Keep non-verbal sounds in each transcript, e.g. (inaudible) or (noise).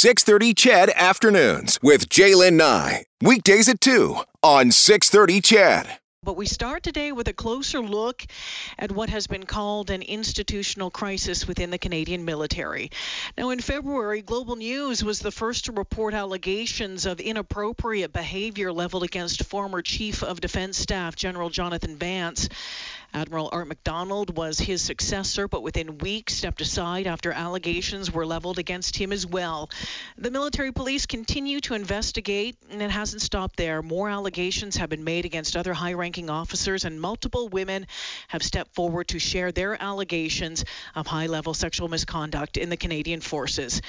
630 CHED Afternoons with Jaylen Nye. Weekdays at 2 on 630 CHED. But we start today with a closer look at what has been called an institutional crisis within the Canadian military. Now, in February, Global News was the first to report allegations of inappropriate behavior leveled against former Chief of Defense Staff General Jonathan Vance. Admiral Art McDonald was his successor, but within weeks stepped aside after allegations were leveled against him as well. The military police continue to investigate, and it hasn't stopped there. More allegations have been made against other high ranking officers, and multiple women have stepped forward to share their allegations of high level sexual misconduct in the Canadian forces.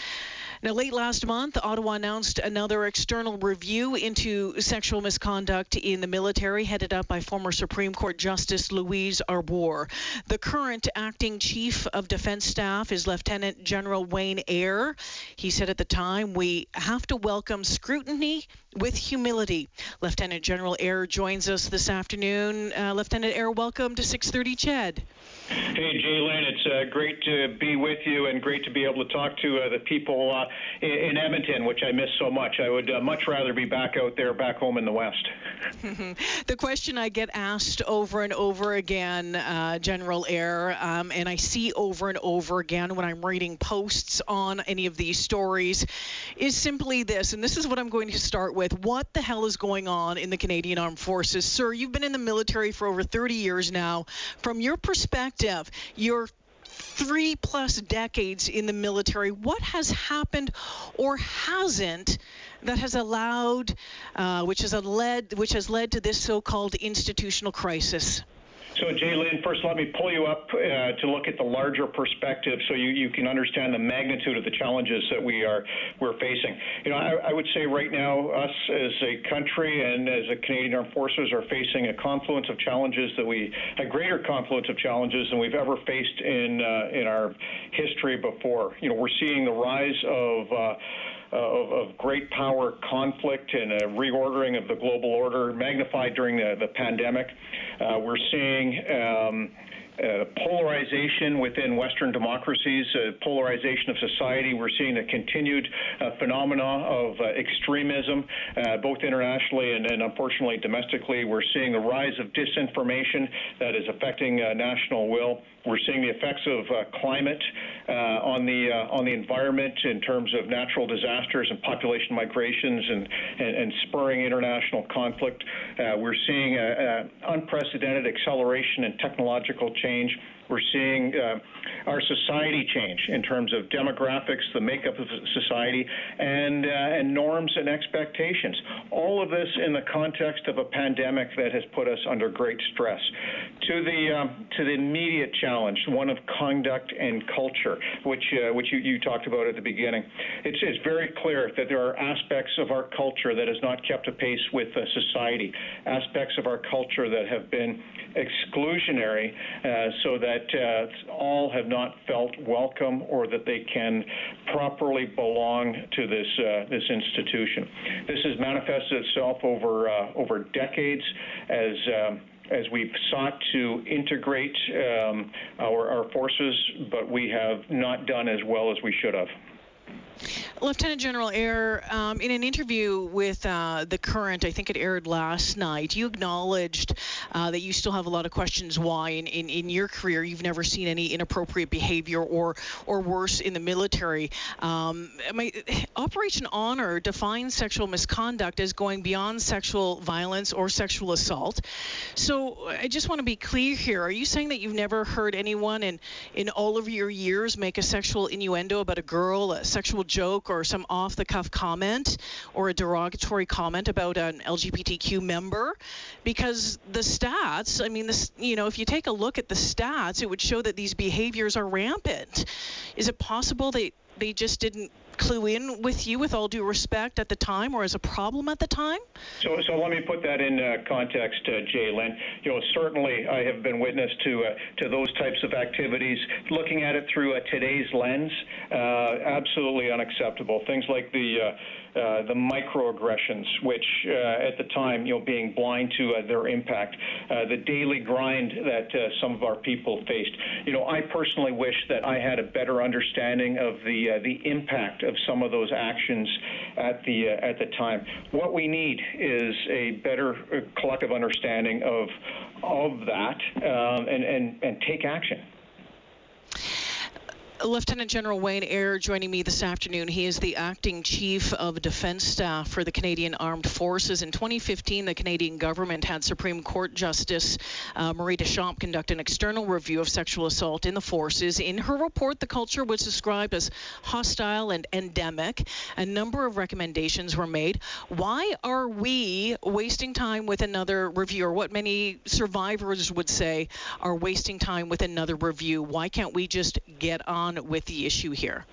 Now, late last month, Ottawa announced another external review into sexual misconduct in the military, headed up by former Supreme Court Justice Louise Arbour. The current acting chief of defense staff is Lieutenant General Wayne Eyre. He said at the time, We have to welcome scrutiny with humility. Lieutenant General Eyre joins us this afternoon. Uh, Lieutenant Eyre, welcome to 630 CHED. Hey, Jaylen, it's uh, great to be with you and great to be able to talk to uh, the people uh, in, in, Edmonton, which I miss so much. I would uh, much rather be back out there, back home in the West. (laughs) the question I get asked over and over again, uh, General Eyre, um, and I see over and over again when I'm reading posts on any of these stories, is simply this, and this is what I'm going to start with. What the hell is going on in the Canadian Armed Forces? Sir, you've been in the military for over 30 years now. From your perspective, perspective, your three plus decades in the military, what has happened or hasn't that has allowed, uh, which has led, which has led to this so-called institutional crisis? So, Jay Jaylen, first let me pull you up uh, to look at the larger perspective so you, you can understand the magnitude of the challenges that we are we're facing. You know, I, I would say right now, us as a country and as a Canadian Armed Forces are facing a confluence of challenges that we a greater confluence of challenges than we've ever faced in uh, in our history before. You know, we're seeing the rise of uh, of, of, great power conflict and a reordering of the global order magnified during the, the pandemic. Uh, we're seeing um, uh, polarization within Western democracies, uh, polarization of society. We're seeing a continued uh, phenomena of uh, extremism, uh, both internationally and, and, unfortunately domestically. We're seeing the rise of disinformation that is affecting national will. We're seeing the effects of climate on the on the environment in terms of natural disasters and population migrations and and, and spurring international conflict. We're seeing unprecedented acceleration in technological change change. We're seeing uh, our society change in terms of demographics, the makeup of society, and, uh, and norms and expectations. All of this in the context of a pandemic that has put us under great stress. To the, um, to the immediate challenge, one of conduct and culture, which, uh, which you, you talked about at the beginning, it's, it's very clear that there are aspects of our culture that has not kept a pace with society, aspects of our culture that have been exclusionary uh, so that that uh, all have not felt welcome or that they can properly belong to this uh, this institution. This has manifested itself over uh, over decades as. Um, as we've sought to integrate um, our, our forces, but we have not done as well as we should have. Lieutenant General Eyre, um, in an interview with uh, the current, I think it aired last night, you acknowledged uh, that you still have a lot of questions why in, in, in, your career you've never seen any inappropriate behavior or or worse in the military. Um, my, Operation Honor defines sexual misconduct as going beyond sexual violence or sexual assault. So I just want to be clear here. Are you saying that you've never heard anyone in, in all of your years make a sexual innuendo about a girl, a sexual joke or some off the cuff comment or a derogatory comment about an LGBTQ member because the stats, I mean, this, you know, if you take a look at the stats, it would show that these behaviors are rampant. Is it possible they, they just didn't clue in with you, with all due respect, at the time, or as a problem at the time? So, so let me put that in uh, context, uh, Jaylen. You know, certainly I have been witness to uh, to those types of activities. Looking at it through uh, today's lens, uh, absolutely unacceptable. Things like the uh, uh, the microaggressions, which uh, at the time, you know, being blind to uh, their impact, uh, the daily grind that uh, some of our people faced. You know, I personally wish that I had a better understanding of the the impact of some of those actions at the uh, at the time. What we need is a better uh, collective understanding of of that um, and, and and take action. Lieutenant General Wayne Eyre joining me this afternoon. He is the acting chief of defense staff for the Canadian Armed Forces. In 2015, the Canadian government had Supreme Court Justice uh, Marie Deschamps conduct an external review of sexual assault in the forces. In her report, the culture was described as hostile and endemic. A number of recommendations were made. Why are we wasting time with another review, or what many survivors would say are wasting time with another review? Why can't we just get on? With the issue here?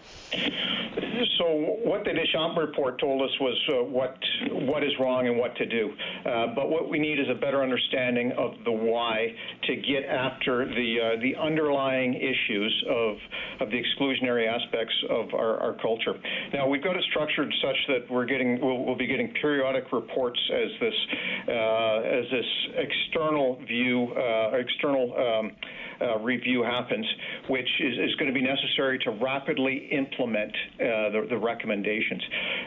So what the Deschamps report told us was uh, what what is wrong and what to do. Uh, but what we need is a better understanding of the why to get after the uh, the underlying issues of of the exclusionary aspects of our, our, culture. Now we've got it structured such that we're getting we'll, we'll be getting periodic reports as this uh, as this external view uh, external um, uh, review happens, which is, is going to be necessary to rapidly implement uh, the, the, recommendations.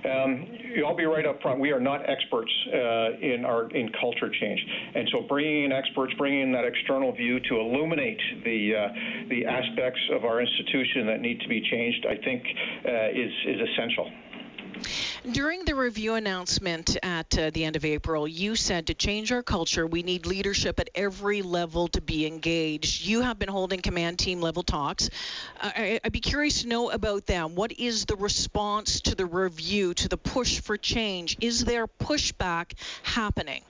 Um, I'll be right up front. We are not experts uh, in our in culture change, and so bringing in experts, bringing in that external view to illuminate the uh, the aspects of our institution that need to be changed, I think, uh, is is essential. During the review announcement at uh, the end of April, you said to change our culture, we need leadership at every level to be engaged. You have been holding command team level talks. Uh, I, would be curious to know about them. What is the response to the review, to the push for change? Is there pushback happening?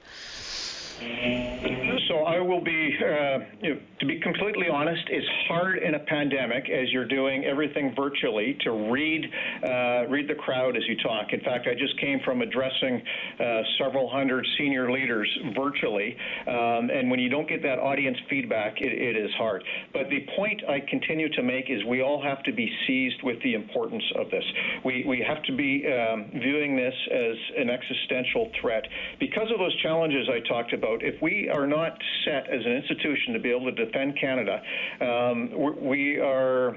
So I will be, uh, you know, to be completely honest, it's hard in a pandemic as you're doing everything virtually to read uh, read the crowd as you talk. In fact, I just came from addressing uh, several hundred senior leaders virtually, um, and when you don't get that audience feedback, it, it is hard. But the point I continue to make is we all have to be seized with the importance of this. We we have to be um, viewing this as an existential threat because of those challenges I talked about if we are not set as an institution to be able to defend Canada, um, we are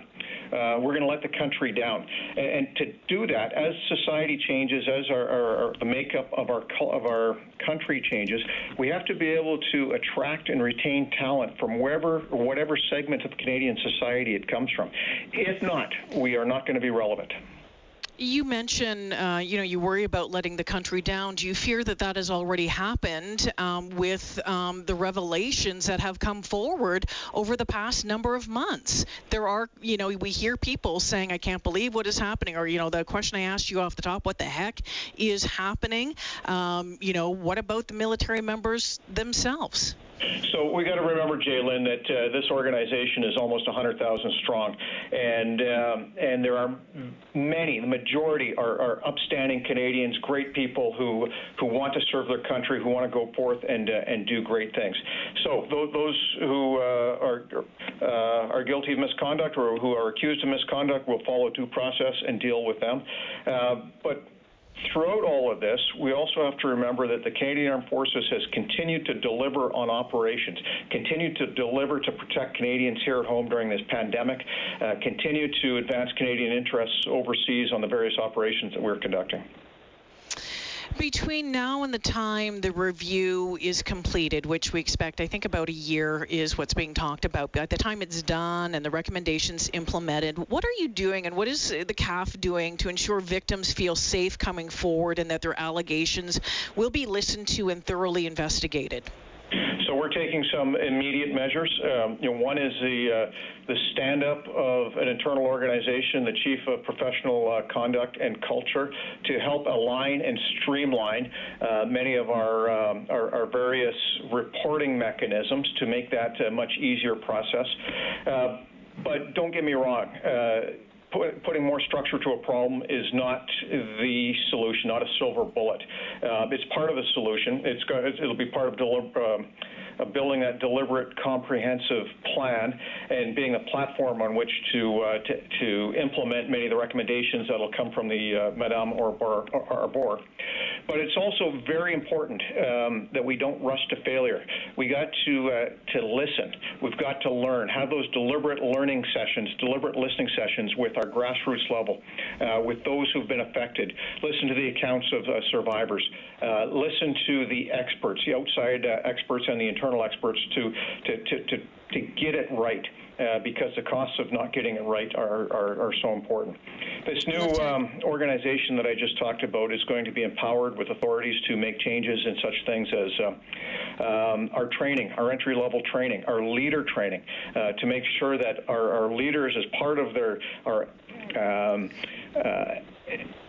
uh, we're going to let the country down. And, and, to do that, as society changes, as our, our, our, the makeup of our of our country changes, we have to be able to attract and retain talent from wherever whatever segment of Canadian society it comes from. If not, we are not going to be relevant. You mentioned, uh, you know, you worry about letting the country down. Do you fear that that has already happened um, with um, the revelations that have come forward over the past number of months? There are, you know, we hear people saying, "I can't believe what is happening," or you know, the question I asked you off the top, "What the heck is happening?" Um, you know, what about the military members themselves? So we got to remember, Jaylen, that uh, this organization is almost 100,000 strong, and um, and there are many, the majority are, are, upstanding Canadians, great people who who want to serve their country, who want to go forth and uh, and do great things. So those, those who uh, are uh, are guilty of misconduct or who are accused of misconduct will follow due process and deal with them. Uh, but Throughout all of this, we also have to remember that the Canadian Armed Forces has continued to deliver on operations, continued to deliver to protect Canadians here at home during this pandemic, uh, to advance Canadian interests overseas on the various operations that we're conducting. Between now and the time the review is completed, which we expect, I think about a year is what's being talked about. By the time it's done and the recommendations implemented, what are you doing and what is the CAF doing to ensure victims feel safe coming forward and that their allegations will be listened to and thoroughly investigated? We're taking some immediate measures. Um, you know, one is the uh, the stand up of an internal organization, the Chief of Professional uh, Conduct and Culture, to help align and streamline uh, many of our, um, our, our various reporting mechanisms to make that a much easier process. Uh, but don't get me wrong. Uh, putting more structure to a problem is not the solution, not a silver bullet. Uh, it's part of the solution. It's got, it'll be part of uh, uh, building that deliberate, comprehensive plan and being a platform on which to uh, to, to, implement many of the recommendations that'll come from the uh, Madame Arbour. But it's also very important um, that we don't rush to failure. We got to uh, to listen. We've got to learn. Have those deliberate learning sessions, deliberate listening sessions with our grassroots level, with those who've been affected. Listen to the accounts of survivors. Listen to the experts, the outside experts and the internal experts, to to to to, to get it right uh, because the costs of not getting it right are, are, are so important. This new um, organization that I just talked about is going to be empowered with authorities to make changes in such things as uh, um, our training, our entry level training, our leader training, uh, to make sure that our, our leaders, as part of their our um, uh,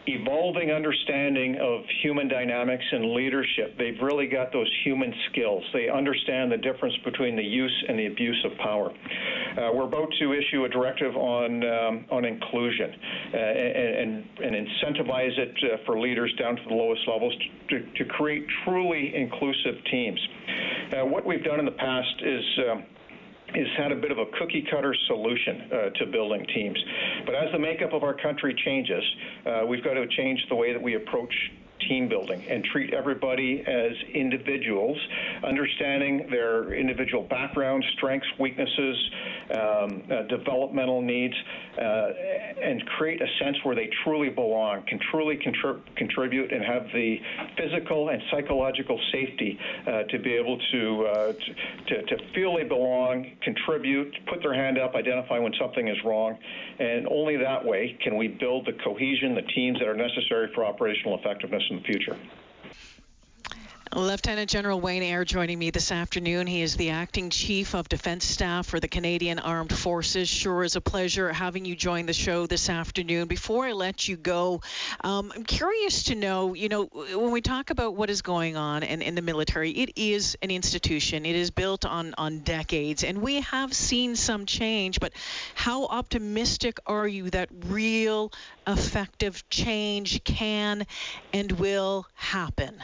evolving understanding of human dynamics and leadership. They've really got those human skills. They understand the difference between the use and the abuse of power. Uh, we're about to issue a directive on um, on inclusion uh, and, and, incentivize it uh, for leaders down to the lowest levels to, to create truly inclusive teams. Uh, what we've done in the past is um, has had a bit of a cookie cutter solution uh, to building teams. But as the makeup of our country changes, uh, we've got to change the way that we approach team building and treat everybody as individuals, understanding their individual backgrounds, strengths, weaknesses, um, uh, developmental needs, uh, and create a sense where they truly belong, can truly contrib- contribute, and have the physical and psychological safety uh, to be able to, uh, to, to feel they belong, contribute, put their hand up, identify when something is wrong, and only that way can we build the cohesion, the teams that are necessary for operational effectiveness future. Lieutenant General Wayne Eyre joining me this afternoon. He is the acting chief of defense staff for the Canadian Armed Forces. Sure is a pleasure having you join the show this afternoon. Before I let you go, um, I'm curious to know, you know, when we talk about what is going on in, in the military, it is an institution. It is built on, on decades, and we have seen some change, but how optimistic are you that real effective change can and will happen?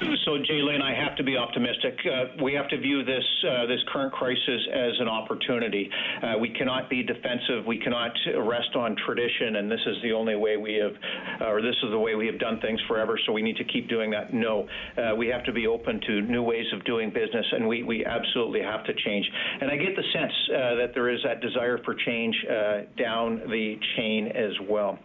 So, Jaylen, I have to be optimistic. Uh, we have to view this uh, this current crisis as an opportunity. Uh, we cannot be defensive. We cannot rest on tradition, and this is the only way we have, or this is the way we have done things forever. So we need to keep doing that. No, uh, we have to be open to new ways of doing business, and we we absolutely have to change. And I get the sense uh, that there is that desire for change uh, down the chain as well.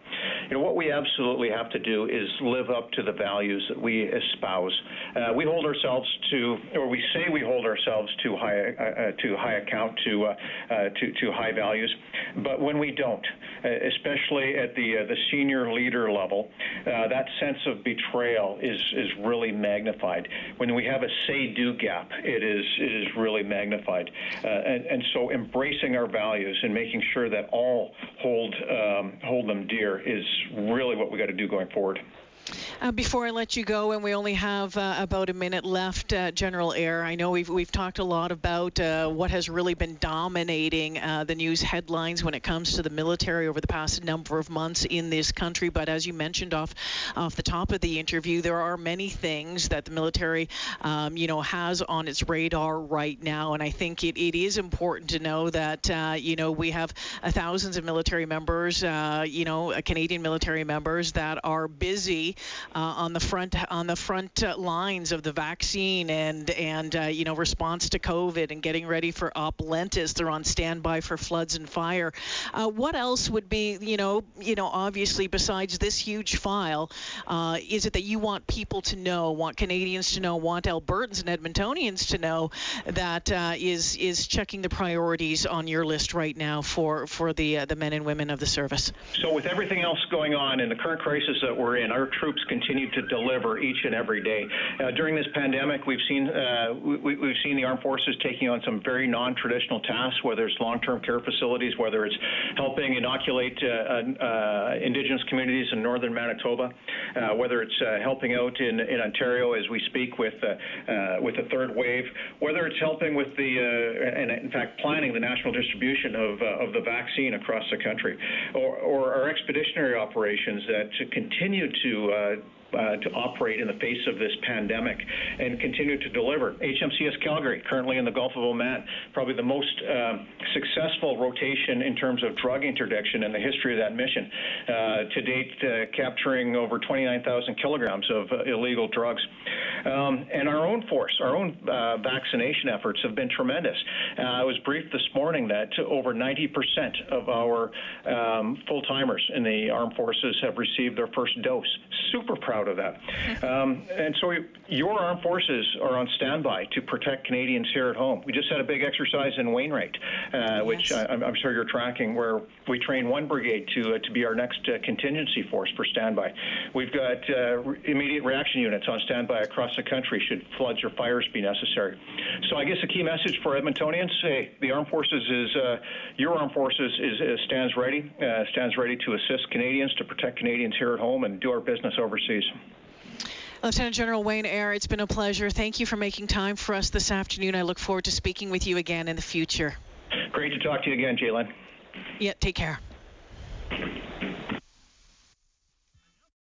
You know what we absolutely have to do is live up to the values that we espouse. Uh, we hold ourselves to, or we say we hold ourselves to high uh, uh to high account to, uh, uh, to to high values, but when we don't, especially at the the senior leader level, that sense of betrayal is is really magnified. When we have a say-do gap, it is it is really magnified, and and so embracing our values and making sure that all hold um, hold them dear is really what we got to do going forward. Uh, before I let you go, and we only have uh, about a minute left, uh, General Eyre, I know we've, we've talked a lot about uh, what has really been dominating uh, the news headlines when it comes to the military over the past number of months in this country. But as you mentioned off, off the top of the interview, there are many things that the military, um, you know, has on its radar right now. And I think it, it is important to know that, uh, you know, we have thousands of military members, you know, Canadian military members that are busy uh, on the front on the front lines of the vaccine and and uh, you know response to COVID and getting ready for Op LENTUS. They're on standby for floods and fire. Uh, what else would be you know you know obviously besides this huge file, uh, is it that you want people to know, want Canadians to know, want Albertans and Edmontonians to know that is is checking the priorities on your list right now for for the the men and women of the service? So with everything else going on in the current crisis that we're in, our troops continue to deliver each and every day. Uh, during this pandemic, we've seen uh, we, have seen the armed forces taking on some very non-traditional tasks, whether it's long-term care facilities, whether it's helping inoculate uh, uh indigenous communities in northern Manitoba, uh, whether it's helping out in, in Ontario as we speak with with the third wave, whether it's helping with the and in fact planning the national distribution of of the vaccine across the country, or, or our expeditionary operations that continue to uh, uh, to operate in the face of this pandemic and continue to deliver. HMCS Calgary, currently in the Gulf of Oman, probably the most uh, successful rotation in terms of drug interdiction in the history of that mission. Uh, to date, uh, capturing over 29,000 kilograms of uh, illegal drugs. Um, and our own force, our own vaccination efforts have been tremendous. I was briefed this morning that over 90% of our um, full timers in the armed forces have received their first dose. Super proud of that. (laughs) Um, and so your armed forces are on standby to protect Canadians here at home. We just had a big exercise in Wainwright, uh, yes. which I, am sure you're tracking, where we train one brigade to uh, to be our next uh, contingency force for standby. We've got uh, re- immediate reaction units on standby across the country should floods or fires be necessary. So I guess the key message for Edmontonians: Hey, the armed forces is uh, your armed forces is, is stands ready, uh, stands ready to assist Canadians to protect Canadians here at home and do our business overseas. Lieutenant General Wayne Eyre, it's been a pleasure. Thank you for making time for us this afternoon. I look forward to speaking with you again in the future. Great to talk to you again, Jaylen. Yeah, take care.